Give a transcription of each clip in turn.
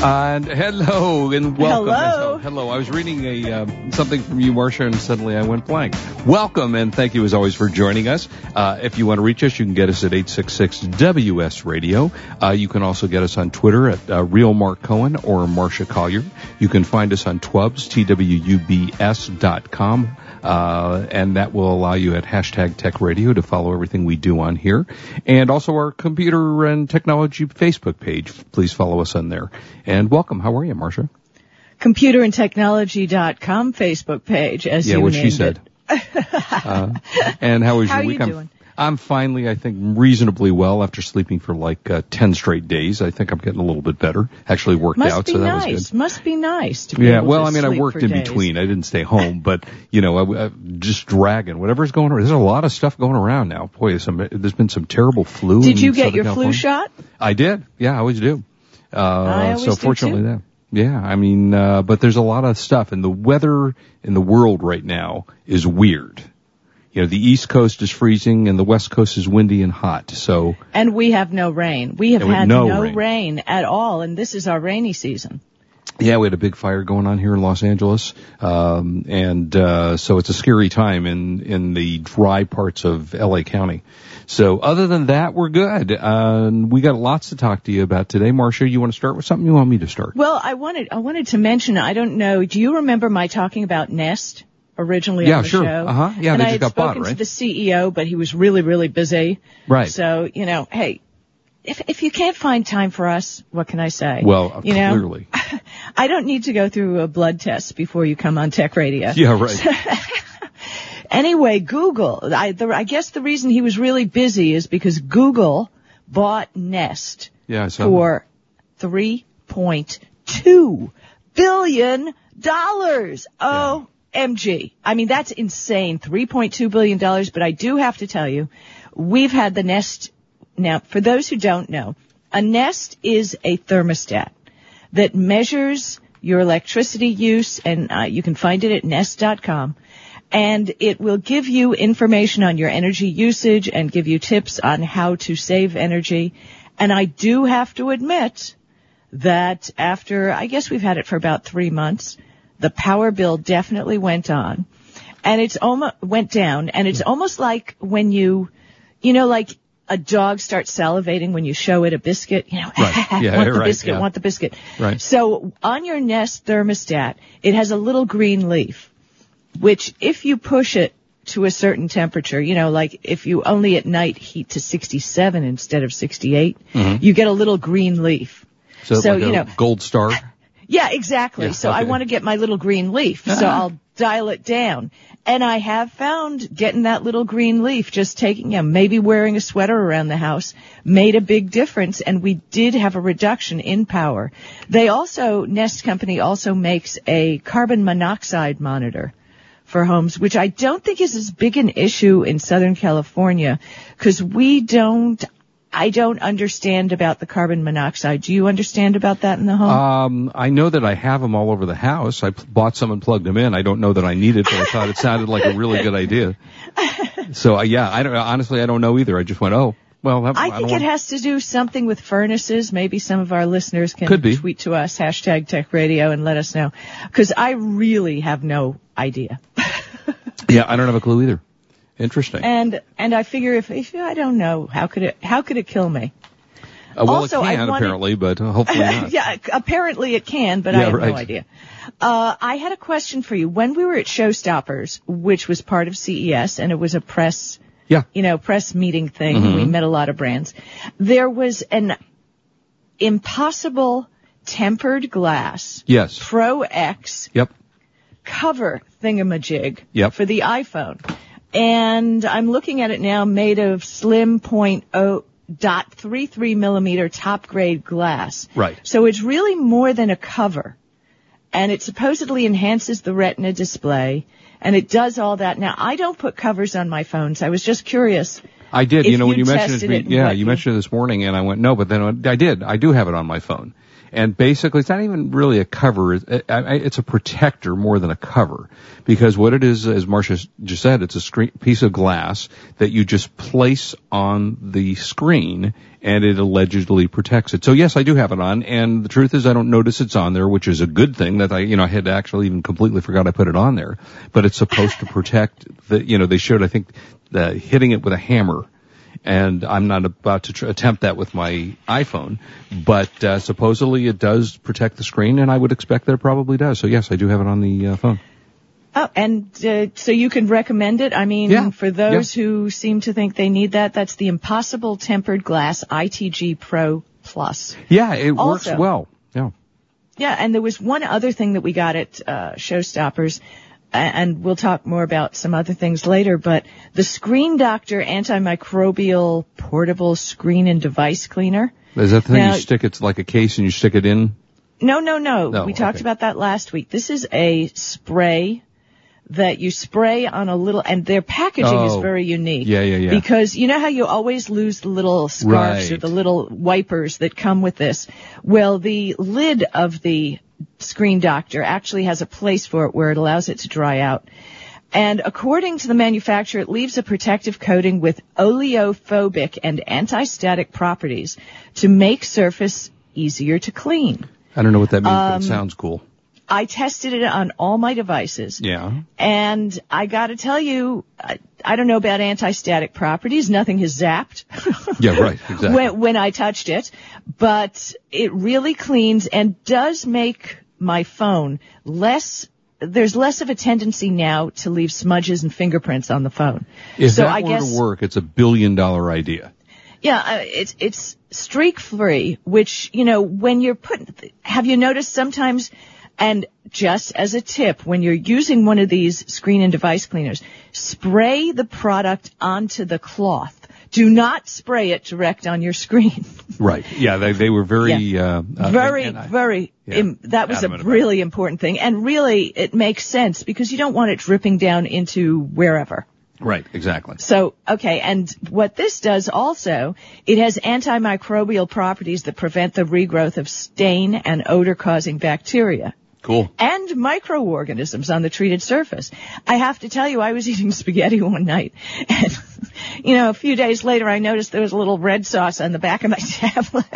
And hello and welcome. Hello. Hello. I was reading a um, something from you, Marcia, and suddenly I went blank. Welcome and thank you as always for joining us. Uh, if you want to reach us, you can get us at 866 WS Radio. Uh, you can also get us on Twitter at uh, Real Mark Cohen or Marcia Collier. You can find us on Twubs, T-W-U-B-S dot com. Uh, and that will allow you at hashtag Tech Radio to follow everything we do on here, and also our computer and technology Facebook page. Please follow us on there. And welcome. How are you, Marcia? Computerandtechnology.com Facebook page, as Yeah, you what she named said. it. Uh, and how was How your are week? you I'm, finally, I think, reasonably well after sleeping for like uh, ten straight days. I think I'm getting a little bit better. Actually worked Must out, so that was nice. good. Must be nice to be Yeah, well, I mean, I worked in days. between. I didn't stay home, but you know, I, I just dragging whatever's going on. There's a lot of stuff going around now. Boy, there's, some, there's been some terrible flu. Did you get Southern your California. flu shot? I did. Yeah, I always do. Uh, I always so do, fortunately, that. Yeah, I mean, uh, but there's a lot of stuff, and the weather in the world right now is weird. You know, the East Coast is freezing, and the West Coast is windy and hot. So, And we have no rain. We have had no no, rain. rain. at all, and this is our rainy season. yeah, we had a big fire going on here in Los Angeles, um, and uh, so it's a scary time in in the dry parts of LA County. So, other than that, we're good. Uh, we got lots to talk to you about today. Marcia, you want to start with something? You want me to start? Well, I wanted I wanted to mention. I don't know. Do you remember my talking about Nest originally Yeah, on the sure. show? Uh-huh. Yeah, and they I just had got bought, spoken right? to the CEO, but he was really really busy. Right. So you know, hey, if if you can't find time for us, what can I say? Well, you know, clearly. I don't need to go through a blood test before you come on Tech Radio. Yeah, right. Anyway, Google. I, the, I guess the reason he was really busy is because Google bought Nest Yeah, for three point two billion dollars. OMG. I mean, that's insane. Three point two billion dollars. But I do have to tell you, we've had the Nest. Now, for those who don't know, a Nest is a thermostat that measures your electricity use, and uh, you can find it at nest.com. And it will give you information on your energy usage and give you tips on how to save energy. And I do have to admit that after, I guess we've had it for about three months, the power bill definitely went on. And it's almost, went down, and it's almost like when you, you know, like a dog starts salivating when you show it a biscuit, you know, Right. Yeah, want the right, biscuit, yeah. want the biscuit. Right. So on your Nest thermostat, it has a little green leaf, which if you push it to a certain temperature, you know, like if you only at night heat to 67 instead of 68, mm-hmm. you get a little green leaf. So, So, like you know- gold star. Yeah, exactly. Yeah, so I want to get my little green leaf, so uh-huh. I'll dial it down. And I have found getting that little green leaf, just taking, you know, maybe wearing a sweater around the house, made a big difference. And we did have a reduction in power. They also, Nest Company also makes a carbon monoxide monitor for homes, which I don't think is as big an issue in Southern California, because we don't, I don't understand about the carbon monoxide. Do you understand about that in the home? Um, I know that I have them all over the house. I p- bought some and plugged them in. I don't know that I need it, but I thought it sounded like a really good idea. So uh, yeah, I don't honestly I don't know either. I just went, oh, well, that, I don't think it want- has to do something with furnaces. Maybe some of our listeners can tweet to us, hashtag tech radio, and let us know. Because I really have no idea. Yeah, I don't have a clue either. Interesting. And and I figure if, if I don't know, how could it how could it kill me? Uh, well, also, it can wanted- apparently, but uh, hopefully not. yeah, apparently it can, but Yeah, I have right. no idea. Uh, I had a question for you. When we were at Showstoppers, which was part of CES, and it was a press, Yeah. you know, press meeting thing, Mm-hmm. we met a lot of brands. There was an impossible tempered glass Yes. Pro X Yep. cover thingamajig Yep. for the iPhone. And I'm looking at it now made of slim point oh dot three three millimeter top grade glass. Right. So it's really more than a cover. And it supposedly enhances the retina display and it does all that. Now I don't put covers on my phones. I was just curious I did. You know, when you you mentioned it, to me, it yeah, you you- mentioned it this morning, and I went no, but then I did. I do have it on my phone, and basically, it's not even really a cover. It's a protector more than a cover, because what it is, as Marcia just said, it's a screen, piece of glass that you just place on the screen, and it allegedly protects it. So yes, I do have it on, and the truth is, I don't notice it's on there, which is a good thing. That I, you know, I had actually even completely forgot I put it on there, but it's supposed to protect the. You know, they showed, I think, the hitting it with a hammer and I'm not about to tr- attempt that with my iPhone, but uh, supposedly it does protect the screen, and I would expect that it probably does. So yes, I do have it on the uh, phone. Oh, and uh, so you can recommend it. I mean, Yeah. for those who seem to think they need that, that's the Impossible Tempered Glass ITG Pro Plus. Yeah, it works well. Yeah. Yeah, and there was one other thing that we got at uh, Showstoppers, and we'll talk more about some other things later. But the Screen Doctor antimicrobial portable screen and device cleaner. Is that the thing Now- you stick? It's like a case, and you stick it in. No, no, no. No, we talked okay. about that last week. This is a spray that you spray on a little, and their packaging is Oh. very unique. Yeah, yeah, yeah. Because you know how you always lose the little scarves or the little wipers that come with this? Well, the lid of the screen doctor actually has a place for it where it allows it to dry out. And according to the manufacturer, it leaves a protective coating with oleophobic and anti-static properties to make surface easier to clean. I don't know what that means, Um, but it sounds cool. I tested it on all my devices. Yeah. And I gotta tell you, I, I don't know about anti-static properties. Nothing has zapped. Yeah. Right. Exactly. when, when I touched it, but it really cleans and does make my phone less, there's less of a tendency now to leave smudges and fingerprints on the phone. if so that I were guess, to work, it's a billion dollar idea. yeah, uh, it's, it's streak free, which, you know, when you're putting, have you noticed sometimes, and just as a tip, when you're using one of these screen and device cleaners, spray the product onto the cloth. Do not spray it direct on your screen. Right. Yeah. They they were very uh, uh, very, and- and I- very, yeah, im- that was a really important thing. And really, it makes sense because you don't want it dripping down into wherever. right. Exactly. So, okay, and what this does also, it has antimicrobial properties that prevent the regrowth of stain and odor causing bacteria Cool. and microorganisms on the treated surface. I have to tell you, I was eating spaghetti one night and, you know, a few days later I noticed there was a little red sauce on the back of my tablet.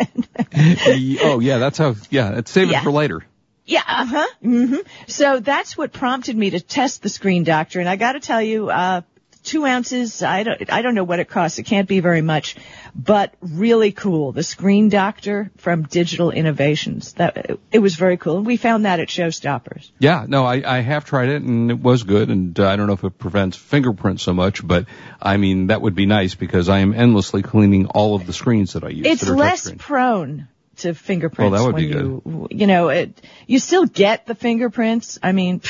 oh yeah. That's how. Yeah. Save Yeah. it for later. Yeah, uh-huh. hmm So that's what prompted me to test the screen doctor. And I gotta tell you, uh, two ounces, I don't, I don't know what it costs. It can't be very much, but really cool. The screen doctor from Digital Innovations. That, it was very cool. And we found that at Showstoppers. Yeah, no, I, I have tried it and it was good and uh, I don't know if it prevents fingerprints so much, but I mean, that would be nice because I am endlessly cleaning all of the screens that I use. It's less touchscreen. prone to fingerprints. Well, that would when be you, You know, it, you still get the fingerprints. I mean,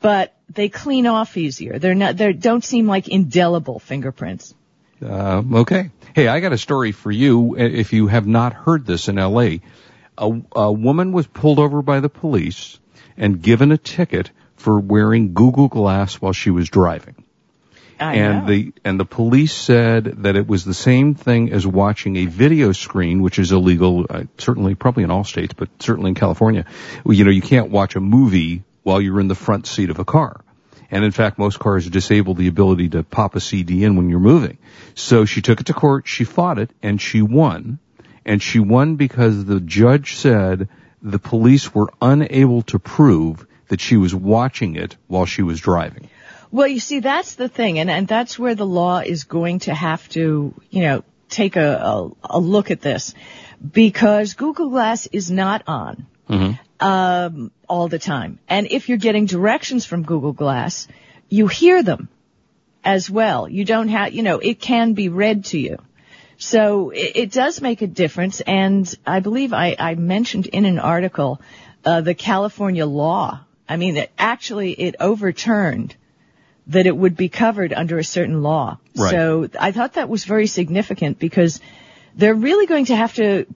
but they clean off easier. They're not, they don't seem like indelible fingerprints. Uh, okay. Hey, I got a story for you. If you have not heard this in L.A., a, a woman was pulled over by the police and given a ticket for wearing Google Glass while she was driving. I and know. the and the police said that it was the same thing as watching a video screen, which is illegal, uh, certainly probably in all states, but certainly in California. You know, you can't watch a movie while you're in the front seat of a car. And in fact, most cars disable the ability to pop a CD in when you're moving. So she took it to court, she fought it, and she won. And she won because the judge said the police were unable to prove that she was watching it while she was driving. Well, you see, that's the thing, and, and that's where the law is going to have to, you know, take a, a, a look at this. Because Google Glass is not on um, all the time. And if you're getting directions from Google Glass, you hear them as well. You don't have, you know, it can be read to you. So it, it does make a difference. And I believe I, I mentioned in an article uh, the California law. I mean, it, actually, it overturned that it would be covered under a certain law. Right. So I thought that was very significant because they're really going to have to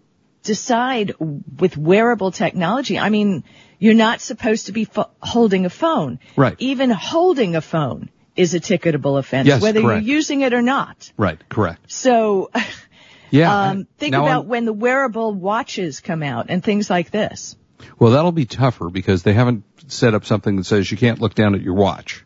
decide with wearable technology. I mean, you're not supposed to be fo- holding a phone. Right. Even holding a phone is a ticketable offense, Yes, whether correct. you're using it or not. Right, correct. So, Yeah. um, think Now about I'm- when the wearable watches come out and things like this. Well, that'll be tougher because they haven't set up something that says you can't look down at your watch.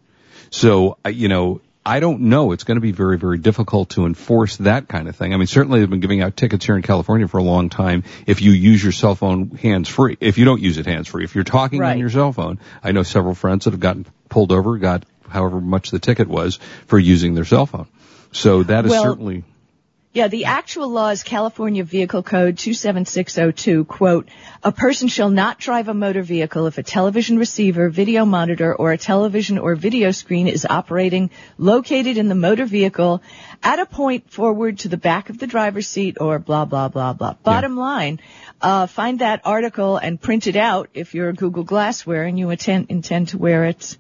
So, you know, I don't know. It's going to be very, very difficult to enforce that kind of thing. I mean, certainly they've been giving out tickets here in California for a long time if you use your cell phone hands free. If you don't use it hands free, if you're talking on your cell phone, I know several friends that have gotten pulled over, got however much the ticket was for using their cell phone. So that is Well, certainly, Yeah, the actual law is California Vehicle Code 27602, quote, a person shall not drive a motor vehicle if a television receiver, video monitor, or a television or video screen is operating located in the motor vehicle at a point forward to the back of the driver's seat or blah, blah, blah, blah. Bottom line, uh, find that article and print it out if you're a Google Glass wearer and you intend, intend to wear it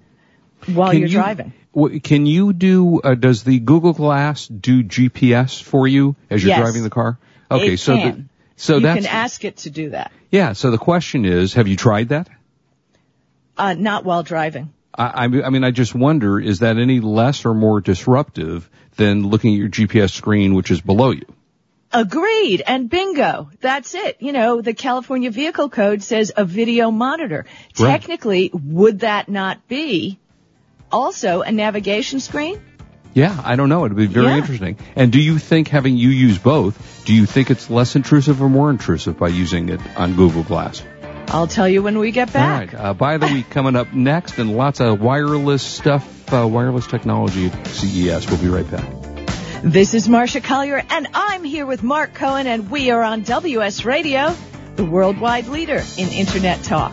while Can you're you- driving. w- can you do, uh, does the Google Glass do GPS for you as you're Yes. driving the car? Okay, It so the, so you that's, can ask it to do that. yeah, so the question is, have you tried that? Uh, not while driving. I, I I mean, I just wonder, is that any less or more disruptive than looking at your GPS screen, which is below you? Agreed. And bingo. That's it. You know, the California Vehicle Code says a video monitor. Right. Technically, would that not be also a navigation screen? Yeah, I don't know. It'd be very Yeah. interesting. And do you think having you use both, do you think it's less intrusive or more intrusive by using it on Google Glass? I'll tell you when we get back. right. Uh, by the week coming up next, and lots of wireless stuff, uh, wireless technology at CES. We'll be right back. This is Marcia Collier and I'm here with Mark Cohen and we are on WS Radio, the worldwide leader in Internet talk.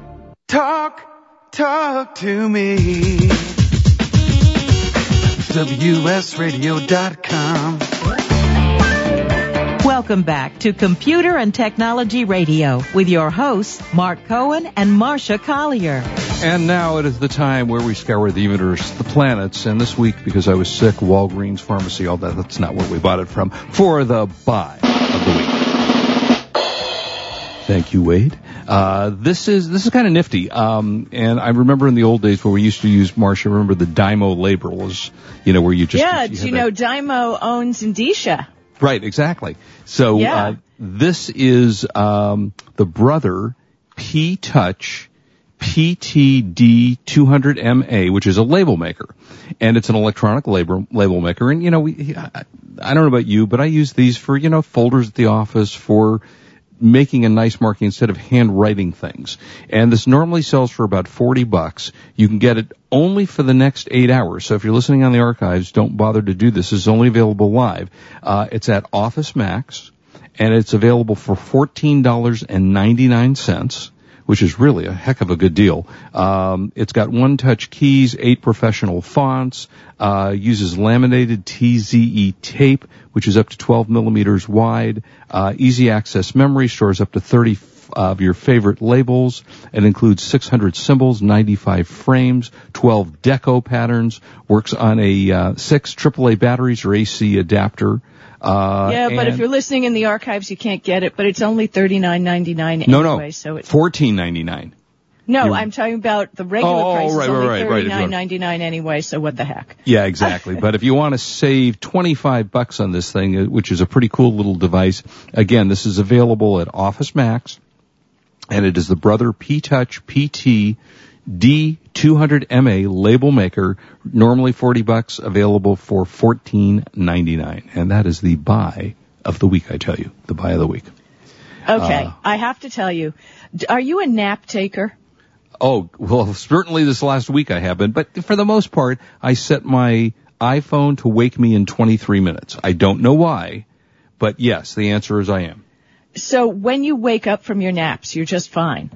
Talk, talk to me. WSRadio.com. Welcome back to Computer and Technology Radio with your hosts, Mark Cohen and Marcia Collier. And now it is the time where we scour the universe, the planets, and this week, because I was sick, Walgreens Pharmacy, all that, that's not where we bought it from, for the buy of the week. Thank you, Wade. Uh, this is this is kind of nifty. Um, and I remember in the old days where we used to use Marcia. Remember the Dymo labels, you know, where you just yeah, you do you that- know Dymo owns Endicia? Right, exactly. So Yeah. uh, this is um, the brother P Touch PTD 200MA, which is a label maker, and it's an electronic label label maker. And you know, we I, I don't know about you, but I use these for you know folders at the office for making a nice marking instead of handwriting things. And this normally sells for about 40 bucks. You can get it only for the next eight hours. So if you're listening on the archives, don't bother to do this. It's only available live. Uh, it's at Office Max and it's available for $14.99 which is really a heck of a good deal. Um, it's got one-touch keys, eight professional fonts, uh, uses laminated TZE tape, which is up to 12 millimeters wide, uh, easy access memory, stores up to 30 of your favorite labels. It includes 600 symbols, 95 frames, 12 deco patterns, works on a uh, six AAA batteries or AC adapter. Uh, yeah, but if you're listening in the archives, you can't get it. But it's only thirty nine ninety nine no, anyway. no, So it's fourteen ninety nine. no. you're- I'm talking about the regular Oh, oh, price. right, is only right, right, right, if thirty you nine want- ninety nine anyway. So what the heck? Yeah, exactly. but if you want to save 25 bucks on this thing, uh, which is a pretty cool little device, again, this is available at Office Max, and it is the Brother P-Touch PT D200MA label maker, normally 40 bucks, available for 14.99. And that is the buy of the week, I tell you. The buy of the week. Okay, Uh. I have to tell you, are you a nap taker? Oh, well, certainly this last week I have been, but for the most part, I set my iPhone to wake me in 23 minutes. I don't know why, but yes, the answer is I am. So when you wake up from your naps, you're just fine.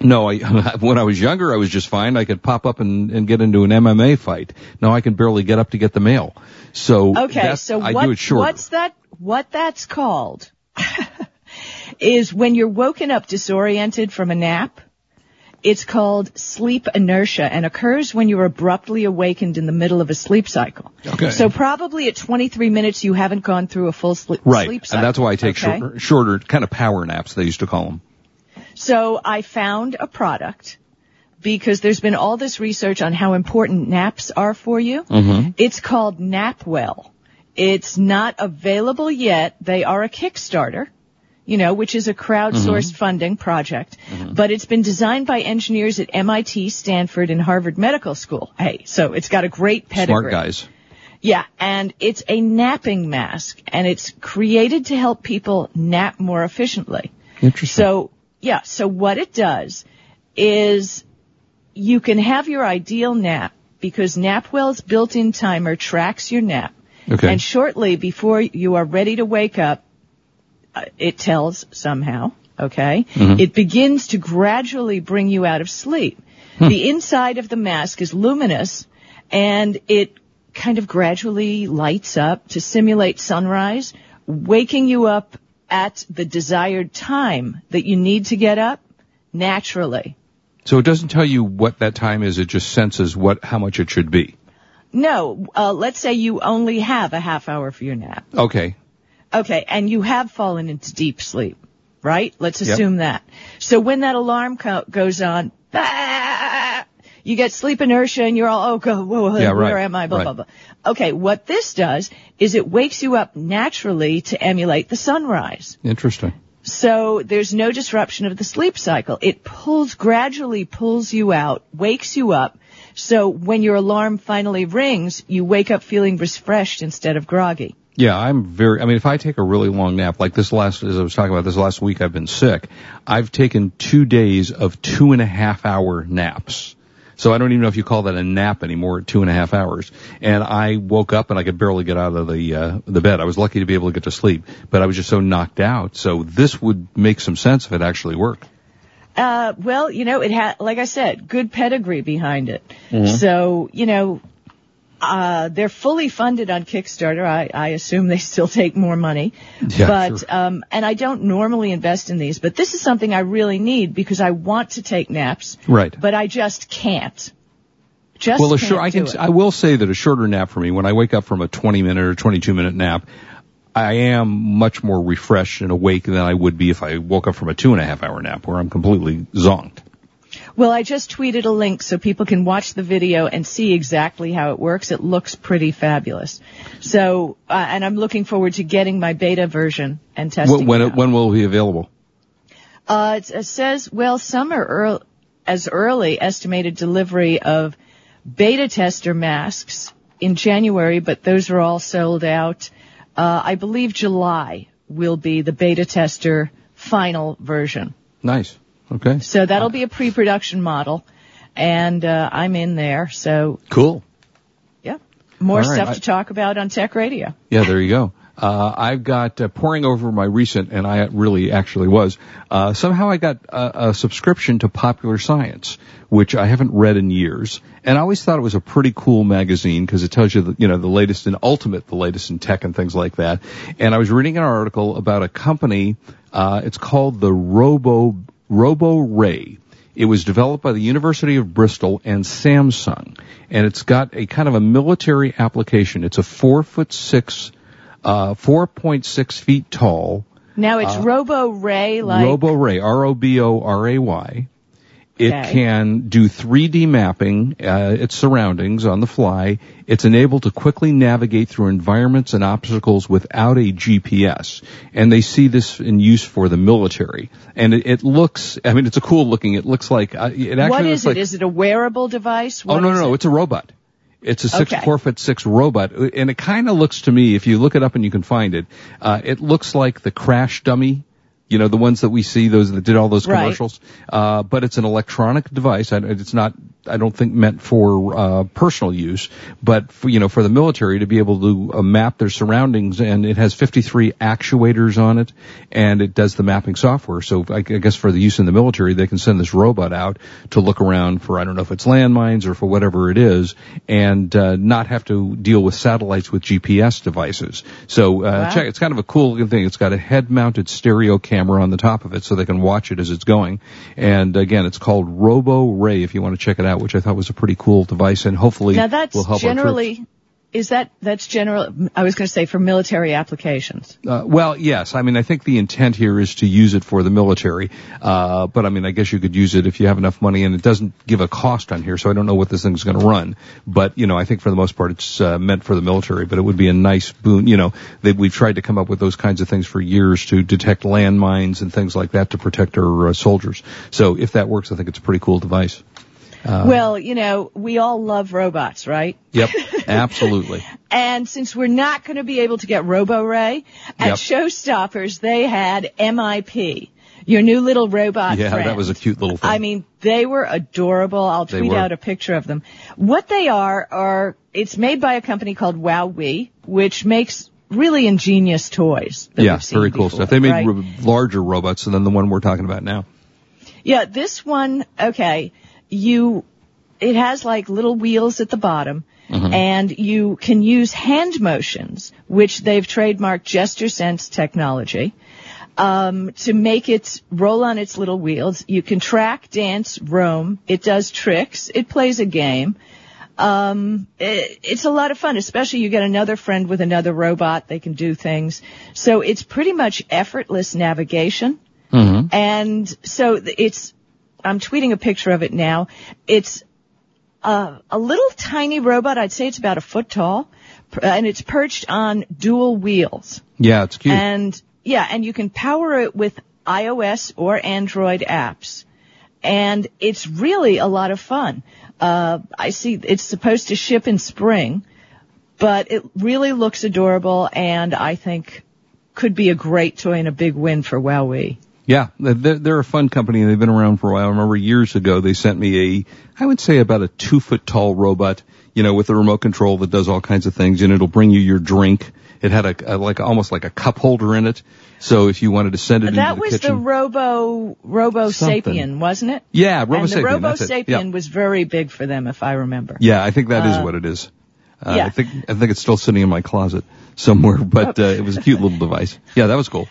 No, I, when I was younger, I was just fine. I could pop up and, and get into an MMA fight. Now I can barely get up to get the mail. So Okay, so I do it shorter. what's that? What that's called is when you're woken up disoriented from a nap. It's called sleep inertia and occurs when you're abruptly awakened in the middle of a sleep cycle. Okay. So probably at 23 minutes you haven't gone through a full sleep, right, sleep cycle. and that's why I take okay? shorter, shorter, kind of power naps. They used to call them. So I found a product because there's been all this research on how important naps are for you. Mm-hmm. It's called Napwell. It's not available yet. They are a Kickstarter, you know, which is a crowdsourced mm-hmm. funding project, mm-hmm. but it's been designed by engineers at MIT, Stanford, and Harvard Medical School. Hey, so it's got a great pedigree. Smart guys. Yeah, and it's a napping mask, and it's created to help people nap more efficiently. Interesting. So, yeah, so what it does is you can have your ideal nap because Napwell's built-in timer tracks your nap. Okay. And shortly before you are ready to wake up, it tells somehow, okay? Mm-hmm. It begins to gradually bring you out of sleep. Hmm. The inside of the mask is luminous and it kind of gradually lights up to simulate sunrise, waking you up at the desired time that you need to get up naturally. So it doesn't tell you what that time is. It just senses what how much it should be. No, uh, let's say you only have a half hour for your nap. Okay. Okay, and you have fallen into deep sleep, right? Let's Yep. assume that. So when that alarm co- goes on, "Ah," you get sleep inertia and you're all, oh, go, whoa, whoa, Yeah, where right, am I? Blah, right. blah, blah. Okay, what this does is it wakes you up naturally to emulate the sunrise. Interesting. So there's no disruption of the sleep cycle. It pulls, gradually pulls you out, wakes you up. So when your alarm finally rings, you wake up feeling refreshed instead of groggy. Yeah, I'm very, I mean, if I take a really long nap, like this last, as I was talking about this last week, I've been sick. I've taken two days of two and a half hour naps. So I don't even know if you call that a nap anymore, two and a half hours. And I woke up and I could barely get out of the, uh, the bed. I was lucky to be able to get to sleep, but I was just so knocked out. So this would make some sense if it actually worked. Uh, well, you know, it had, like I said, good pedigree behind it. So, you know, uh, they're fully funded on Kickstarter. I, I assume they still take more money. Yeah, but, sure. um, and I don't normally invest in these, but this is something I really need because I want to take naps. Right. But I just can't. Just Well, a I can, it. I will say that a shorter nap for me, when I wake up from a 20 minute or 22 minute nap, I am much more refreshed and awake than I would be if I woke up from a two and a half hour nap where I'm completely zonked. Well, I just tweeted a link so people can watch the video and see exactly how it works. It looks pretty fabulous. So, uh, and I'm looking forward to getting my beta version and testing When, when, it when will it be available? Uh, it, says, well, some are as early estimated delivery of beta tester masks in January, but those are all sold out. Uh, I believe July will be the beta tester final version. Nice. Okay. So that'll be a pre-production model, and uh, I'm in there. So Cool. yeah, more right, stuff to talk about on Tech Radio. Yeah, there you go. Uh, I've got uh, pouring over my recent, and I really actually was. Uh, somehow I got a, a subscription to Popular Science, which I haven't read in years, and I always thought it was a pretty cool magazine because it tells you, the, you know, the latest in ultimate, the latest in tech and things like that. And I was reading an article about a company. Uh, it's called the Robo Robo Ray. It was developed by the University of Bristol and Samsung, and it's got a kind of a military application. It's a four foot six, uh, 4.6 feet tall Now it's Robo Ray, like Uh, Robo Ray, R-O-B-O-R-A-Y. It Okay. can do 3D mapping, uh, its surroundings on the fly. It's enabled to quickly navigate through environments and obstacles without a GPS. And they see this in use for the military. And it, it looks, I mean, it's a cool looking, it looks like, uh, it actually what is like, it? Is it a wearable device? Oh no, no, no! it? It's a robot. It's a six, Okay. four foot six robot, and it kind of looks to me, if you look it up and you can find it, uh, it looks like the crash dummy. You know, the ones that we see, those that did all those Right. commercials. Uh, but it's an electronic device. It's not, I don't think meant for, uh, personal use, but for, you know, for the military to be able to uh, map their surroundings and it has 53 actuators on it and it does the mapping software. So I, I guess for the use in the military, they can send this robot out to look around for, I don't know if it's landmines or for whatever it is and, uh, not have to deal with satellites with GPS devices. So, uh, Wow. check, it's kind of a cool looking thing. It's got a head mounted stereo camera on the top of it so they can watch it as it's going. And again, it's called Robo Ray if you want to check it out, which I thought was a pretty cool device and hopefully now that's will help generally. Is that that's general? I was going to say for military applications. Uh, well, yes. I mean, I think the intent here is to use it for the military. Uh, but I mean, I guess you could use it if you have enough money and it doesn't give a cost on here. So I don't know what this thing's going to run. But, you know, I think for the most part it's, uh, meant for the military, but it would be a nice boon. You know, they, we've tried to come up with those kinds of things for years to detect landmines and things like that to protect our uh, soldiers. So if that works, I think it's a pretty cool device. Uh, well, you know, we all love robots, right? Yep. Absolutely. And since we're not going to be able to get Robo Ray at Yep. Showstoppers, they had MIP, your new little robot yeah, friend. that was a cute little thing. I mean, they were adorable. I'll tweet out a picture of them. What they are are it's made by a company called WowWee, which makes really ingenious toys. Yeah, very cool before, stuff. They made right? ro- larger robots than the one we're talking about now. Yeah, this one, okay, you, it has like little wheels at the bottom. And you can use hand motions, which they've trademarked Gesture Sense technology, um, to make it roll on its little wheels. You can track, dance, roam. It does tricks. It plays a game. Um, it, it's a lot of fun, especially you get another friend with another robot. They can do things. So it's pretty much effortless navigation. And so it's, I'm tweeting a picture of it now. It's uh, a little tiny robot. I'd say it's about a foot tall, and it's perched on dual wheels. Yeah, it's cute. And yeah, and you can power it with iOS or Android apps. And it's really a lot of fun. Uh, I see it's supposed to ship in spring, but it really looks adorable and I think could be a great toy and a big win for WowWee. Yeah, they're, they're a fun company and they've been around for a while. I remember years ago they sent me a, I would say about a two foot tall robot, you know, with a remote control that does all kinds of things and it'll bring you your drink. It had a, a like almost like a cup holder in it. So if you wanted to send it that into the was kitchen. the Robo Robo Something. Sapien, wasn't it? yeah, Robo and the Robo. Sapien Yeah. was very big for them, if I remember. Yeah, I think that is Uh, what it is. Uh, yeah. I think I think it's still sitting in my closet somewhere, but uh, it was a cute little device. Yeah, that was cool.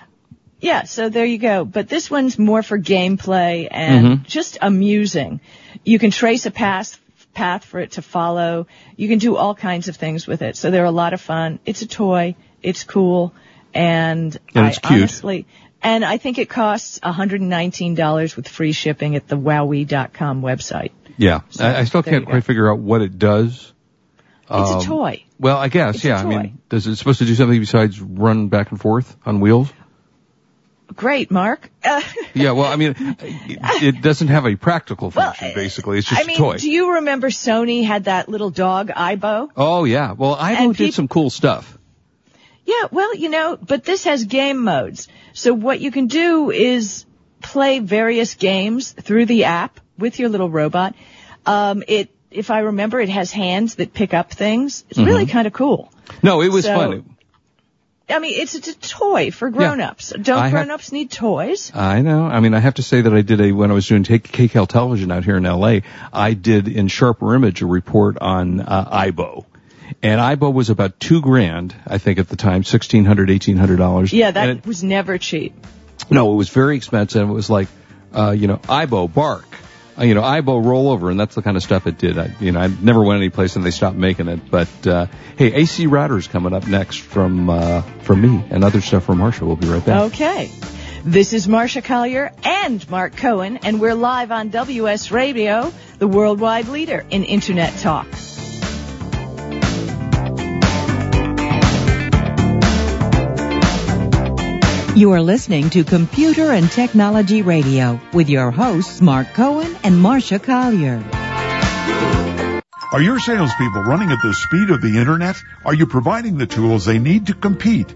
Yeah, so there you go. But this one's more for gameplay and Mhm. just amusing. You can trace a path path for it to follow. You can do all kinds of things with it. So they're a lot of fun. It's a toy. It's cool. And, And I it's cute. honestly, and I think it costs $119 with free shipping at the wowwee.com website. Yeah, So, I, I still can't quite figure out what it does. It's Um, a toy. Well, I guess, It's yeah. I mean, does it supposed to do something besides run back and forth on wheels? Great, Mark. Uh, Yeah, well, I mean, it, it doesn't have a practical Well, function, basically. It's just I mean, a toy. do you remember Sony had that little dog, Aibo? oh, yeah. Well, Aibo And did some cool stuff. Yeah, well, you know, but this has game modes. So what you can do is play various games through the app with your little robot. Um, it, if I remember, it has hands that pick up things. It's really Mm-hmm. kind of cool. No, it was So- fun. I mean, it's, it's a toy for grown-ups. Don't I grown-ups need toys? I know. I mean, I have to say that I did a, when I was doing K- KCAL television out here in LA, I did in Sharper Image a report on, uh, AIBO. And AIBO was about two grand, I think at the time, sixteen hundred, eighteen hundred dollars. Yeah, that it- was never cheap. No, it was very expensive. It was like, uh, you know, AIBO bark, you know, AIBO rollover, and that's the kind of stuff it did. I, you know, I never went any place and they stopped making it. But uh, hey, AC Router's coming up next from uh, from me, and other stuff from Marcia. We'll be right back. Okay. This is Marcia Collier and Mark Cohen, and we're live on WS Radio, the worldwide leader in Internet talk. You are listening to Computer and Technology Radio with your hosts Mark Cohen and Marcia Collier. Are your salespeople running at the speed of the internet? Are you providing the tools they need to compete?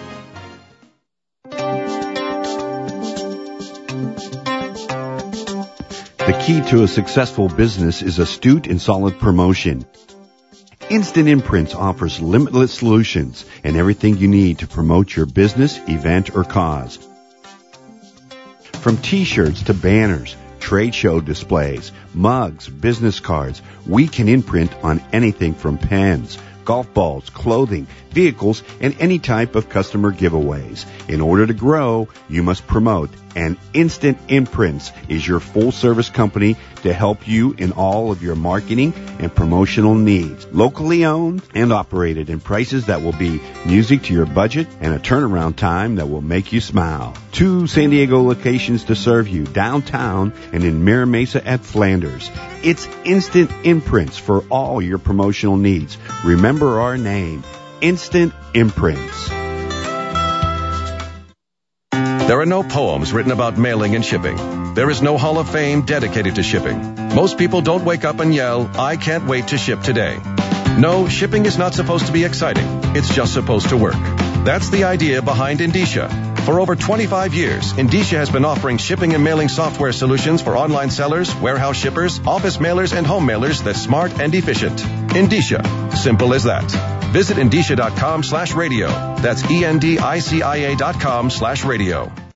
The key to a successful business is astute and solid promotion. Instant Imprints offers limitless solutions and everything you need to promote your business, event, or cause. From t-shirts to banners, trade show displays, mugs, business cards, we can imprint on anything from pens, golf balls, clothing, vehicles, and any type of customer giveaways. In order to grow, you must promote and Instant Imprints is your full service company to help you in all of your marketing and promotional needs. Locally owned and operated in prices that will be music to your budget and a turnaround time that will make you smile. Two San Diego locations to serve you downtown and in Mira Mesa at Flanders. It's Instant Imprints for all your promotional needs. Remember our name, Instant Imprints. There are no poems written about mailing and shipping. There is no Hall of Fame dedicated to shipping. Most people don't wake up and yell, I can't wait to ship today. No, shipping is not supposed to be exciting. It's just supposed to work. That's the idea behind Endicia. For over 25 years, Endicia has been offering shipping and mailing software solutions for online sellers, warehouse shippers, office mailers, and home mailers that's smart and efficient. Endicia. Simple as that. Visit endicia.com slash radio. That's E-N-D-I-C-I-A dot com slash radio.